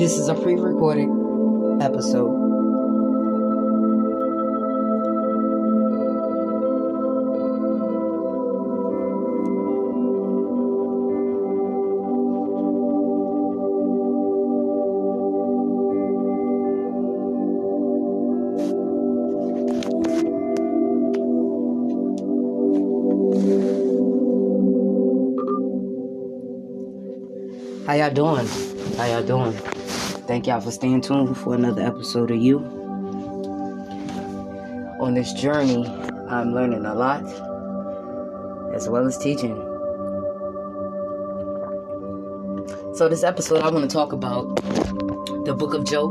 This is a pre recorded episode. How y'all doing? How y'all doing? Thank y'all for staying tuned for another episode of you. On this journey, I'm learning a lot as well as teaching. So, this episode, I want to talk about the book of Job.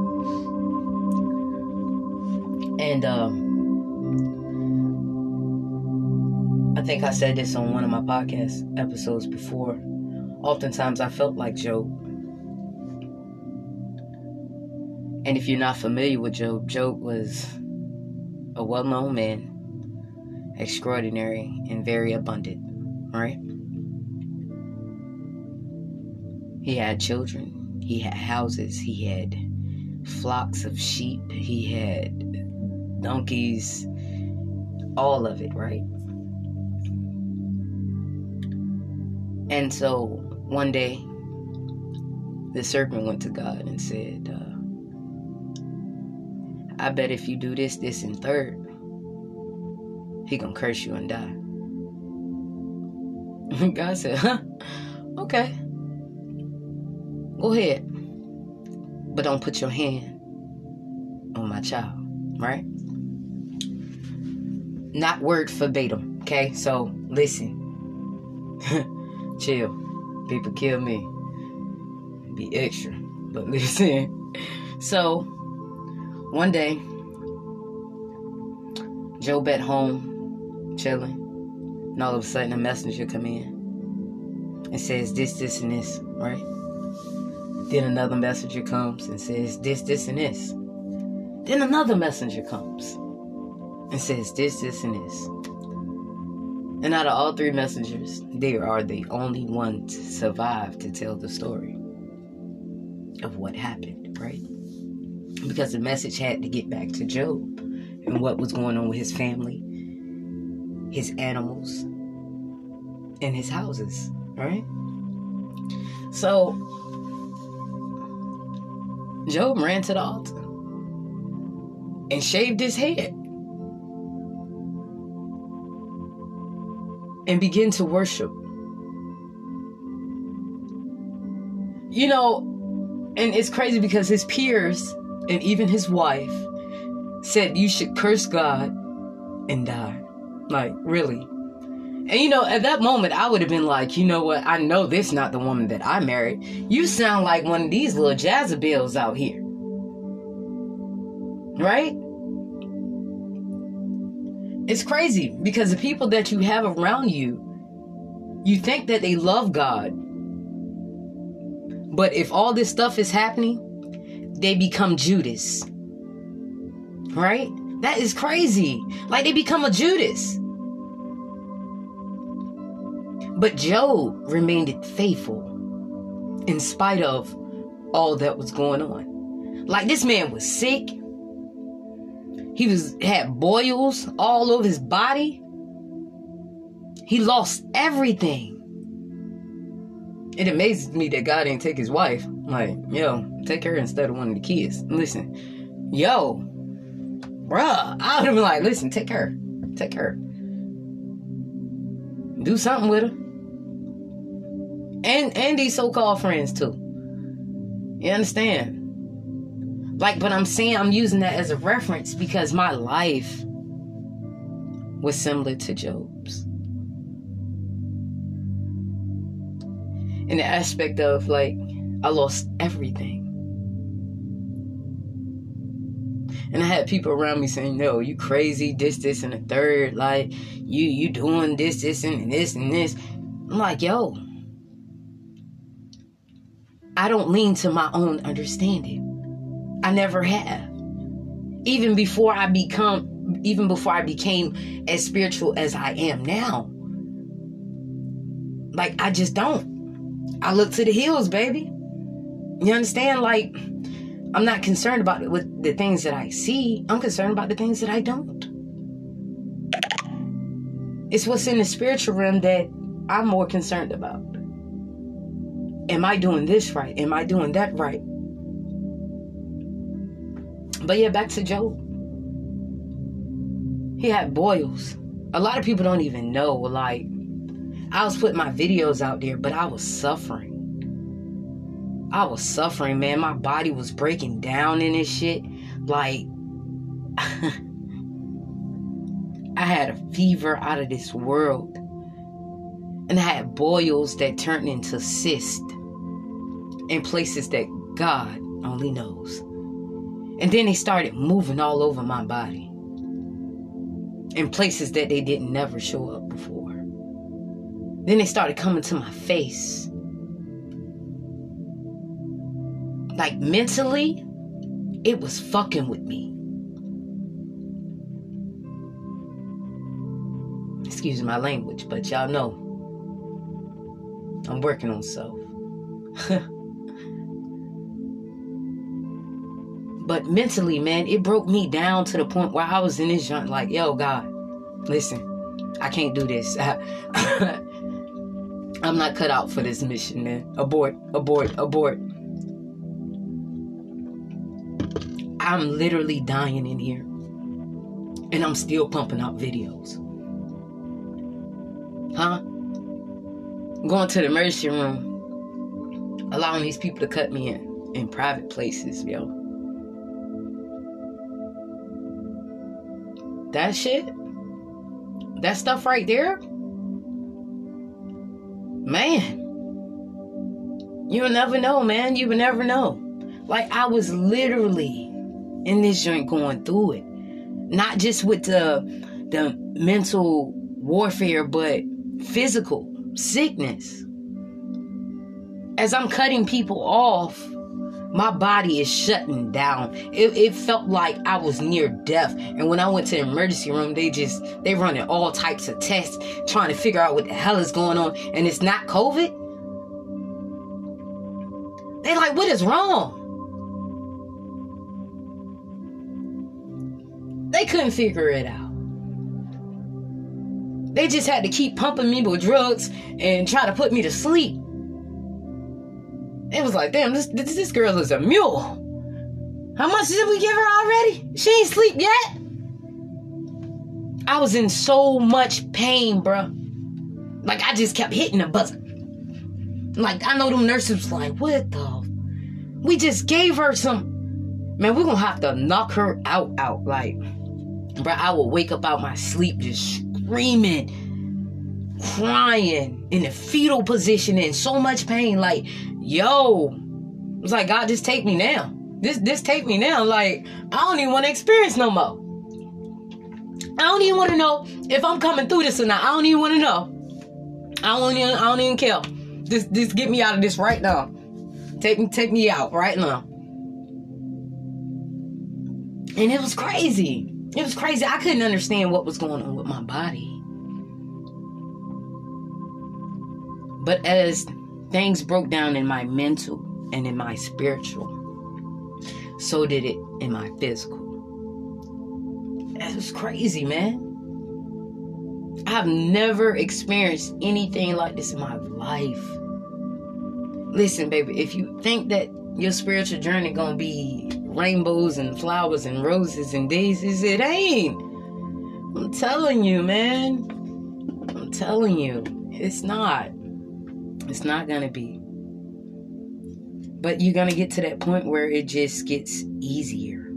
And um, I think I said this on one of my podcast episodes before. Oftentimes, I felt like Job. And if you're not familiar with Job, Job was a well known man, extraordinary and very abundant, right? He had children, he had houses, he had flocks of sheep, he had donkeys, all of it, right? And so one day, the serpent went to God and said, uh, I bet if you do this, this, and third, he gonna curse you and die. God said, huh? Okay. Go ahead. But don't put your hand on my child, right? Not word verbatim, okay? So listen. Chill. People kill me. Be extra. But listen. So one day, Job at home, chilling, and all of a sudden a messenger come in and says this, this, and this, right? Then another messenger comes and says this, this, and this. Then another messenger comes and says this, this, and this. And out of all three messengers, they are the only one to survive to tell the story of what happened, right? Because the message had to get back to Job and what was going on with his family, his animals, and his houses, right? So, Job ran to the altar and shaved his head and began to worship. You know, and it's crazy because his peers and even his wife said you should curse God and die. Like, really. And you know, at that moment, I would have been like, you know what? I know this not the woman that I married. You sound like one of these little Jezebels out here. Right? It's crazy because the people that you have around you, you think that they love God. But if all this stuff is happening, they become Judas. Right? That is crazy. Like they become a Judas. But Job remained faithful in spite of all that was going on. Like this man was sick. He was had boils all over his body. He lost everything. It amazes me that God didn't take his wife. Like, yo, take her instead of one of the kids. Listen, yo, bruh, I would have been like, listen, take her. Take her. Do something with her. And and these so-called friends too. You understand? Like, but I'm saying I'm using that as a reference because my life was similar to Job's. In the aspect of like I lost everything. And I had people around me saying, "No, you crazy, this, this, and the third. Like, you, you doing this, this, and this, and this." I'm like, "Yo, I don't lean to my own understanding. I never have. Even before I become, even before I became as spiritual as I am now. Like, I just don't. I look to the hills, baby. You understand? Like, I'm not concerned about it with the things that I see. I'm concerned about the things that I don't. It's what's in the spiritual realm that I'm more concerned about. Am I doing this right? Am I doing that right? But yeah, back to Job. He had boils. A lot of people don't even know. Like, I was putting my videos out there, but I was suffering. I was suffering, man. My body was breaking down in this shit. Like, I had a fever out of this world. And I had boils that turned into cysts in places that God only knows. And then they started moving all over my body in places that they didn't never show up before. Then they started coming to my face. Like mentally, it was fucking with me. Excuse my language, but y'all know I'm working on self. but mentally, man, it broke me down to the point where I was in this joint like, yo, God, listen, I can't do this. I'm not cut out for this mission, man. Abort, abort, abort. I'm literally dying in here. And I'm still pumping out videos. Huh? Going to the emergency room, allowing these people to cut me in in private places, yo. That shit, that stuff right there, man, you will never know, man. You will never know. Like, I was literally in this joint going through it. Not just with the the mental warfare, but physical sickness. As I'm cutting people off, my body is shutting down. It, it, felt like I was near death. And when I went to the emergency room, they just they running all types of tests, trying to figure out what the hell is going on. And it's not COVID. They like, what is wrong? They couldn't figure it out. They just had to keep pumping me with drugs and try to put me to sleep. It was like, damn, this this, this girl is a mule. How much did we give her already? She ain't sleep yet. I was in so much pain, bruh. Like I just kept hitting the buzzer. Like I know them nurses like, what the? We just gave her some. Man, we're gonna have to knock her out, out. Like, bruh, I will wake up out my sleep just screaming, crying in a fetal position in so much pain. Like, yo, it's like God, just take me now. This this take me now. Like, I don't even want to experience no more. I don't even want to know if I'm coming through this or not. I don't even want to know. I don't even I don't even care. Just just get me out of this right now. Take me take me out right now. And it was crazy. It was crazy. I couldn't understand what was going on with my body. But as things broke down in my mental and in my spiritual, so did it in my physical. That was crazy, man. I've never experienced anything like this in my life. Listen, baby, if you think that your spiritual journey gonna be rainbows and flowers and roses and daisies. It ain't. I'm telling you, man. I'm telling you, it's not. It's not gonna be. But you're gonna get to that point where it just gets easier.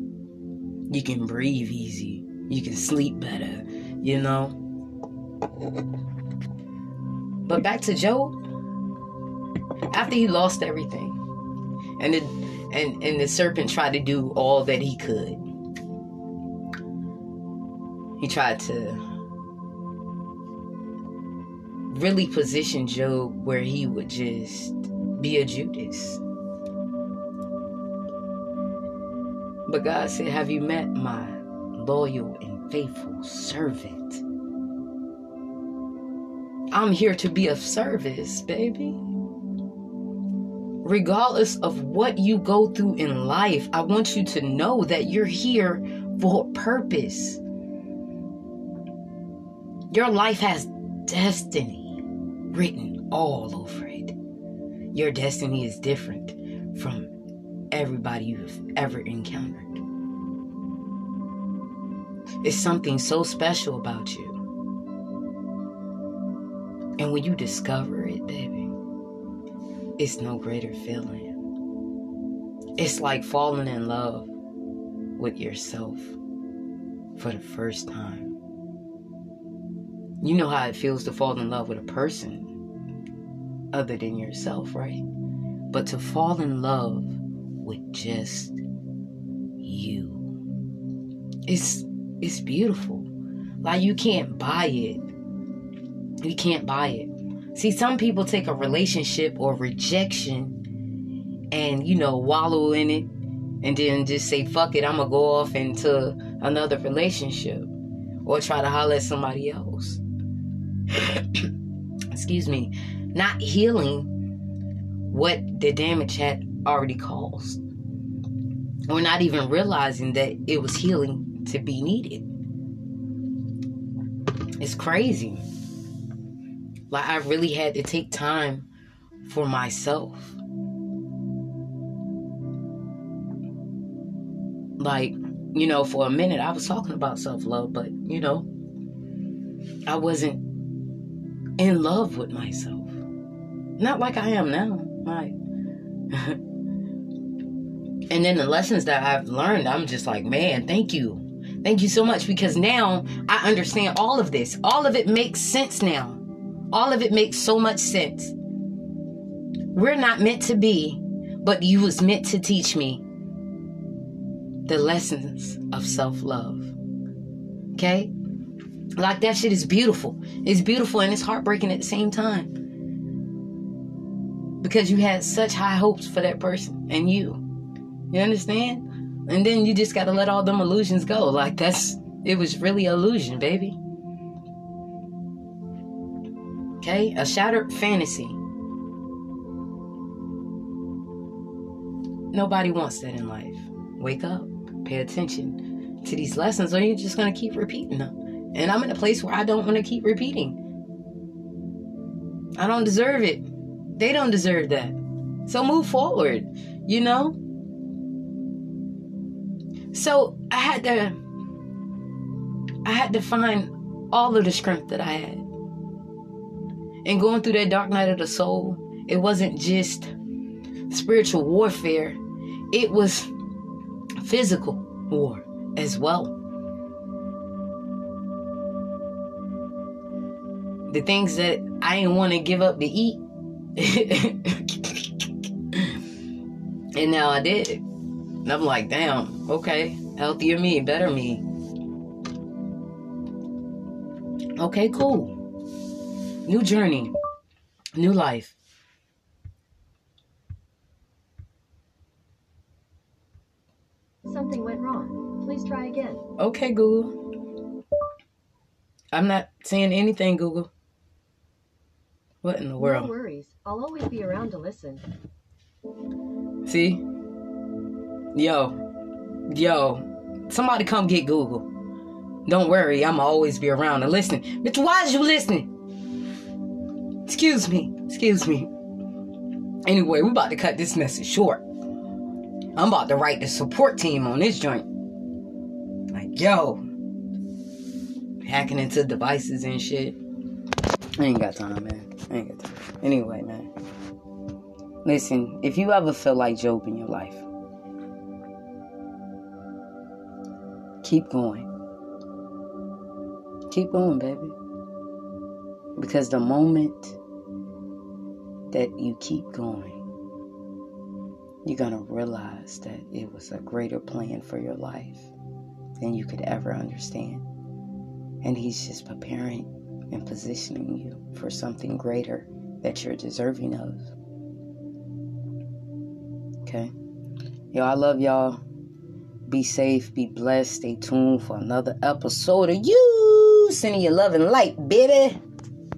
You can breathe easy. You can sleep better, you know? But back to Job. After he lost everything, and it and and the serpent tried to do all that he could he tried to really position job where he would just be a judas. But god said have you met my loyal and faithful servant? I'm here to be of service baby. Regardless of what you go through in life, I want you to know that you're here for a purpose. Your life has destiny written all over it. Your destiny is different from everybody you've ever encountered. It's something so special about you. And when you discover it, baby, it's no greater feeling. It's like falling in love with yourself for the first time. You know how it feels to fall in love with a person other than yourself, right? But to fall in love with just you. It's it's beautiful. Like you can't buy it. You can't buy it. See, some people take a relationship or rejection and, you know, wallow in it and then just say, fuck it, I'm to go off into another relationship or try to holler at somebody else. Excuse me. Not healing what the damage had already caused. Or not even realizing that it was healing to be needed. It's crazy. Like, I really had to take time for myself. Like, you know, for a minute I was talking about self love, but, you know, I wasn't in love with myself. Not like I am now. Like, and then the lessons that I've learned, I'm just like, man, thank you. Thank you so much because now I understand all of this. All of it makes sense now. All of it makes so much sense. We're not meant to be, but you was meant to teach me the lessons of self-love. Okay? Like that shit is beautiful. It's beautiful and it's heartbreaking at the same time. Because you had such high hopes for that person and you. You understand? And then you just gotta let all them illusions go. Like that's it was really illusion, baby. Okay? A shattered fantasy. Nobody wants that in life. Wake up, pay attention to these lessons, or you're just gonna keep repeating them. And I'm in a place where I don't want to keep repeating. I don't deserve it. They don't deserve that. So move forward, you know? So I had to I had to find all of the strength that I had. And going through that dark night of the soul, it wasn't just spiritual warfare, it was physical war as well. The things that I didn't want to give up to eat. and now I did. And I'm like, damn, okay, healthier me, better me. Okay, cool. New journey, new life. Something went wrong. Please try again. Okay, Google. I'm not saying anything, Google. What in the world? I'll always be around to listen. See? Yo. Yo. Somebody come get Google. Don't worry, I'ma always be around to listen. Bitch, why is you listening? Excuse me. Excuse me. Anyway, we about to cut this message short. I'm about to write the support team on this joint. Like, yo. Hacking into devices and shit. I ain't got time, man. Ain't got time. Anyway, man. Listen, if you ever feel like Job in your life, keep going. Keep going, baby. Because the moment that you keep going, you're going to realize that it was a greater plan for your life than you could ever understand. And He's just preparing and positioning you for something greater that you're deserving of. Okay? Yo, I love y'all. Be safe, be blessed. Stay tuned for another episode of you. Sending your love and light, baby.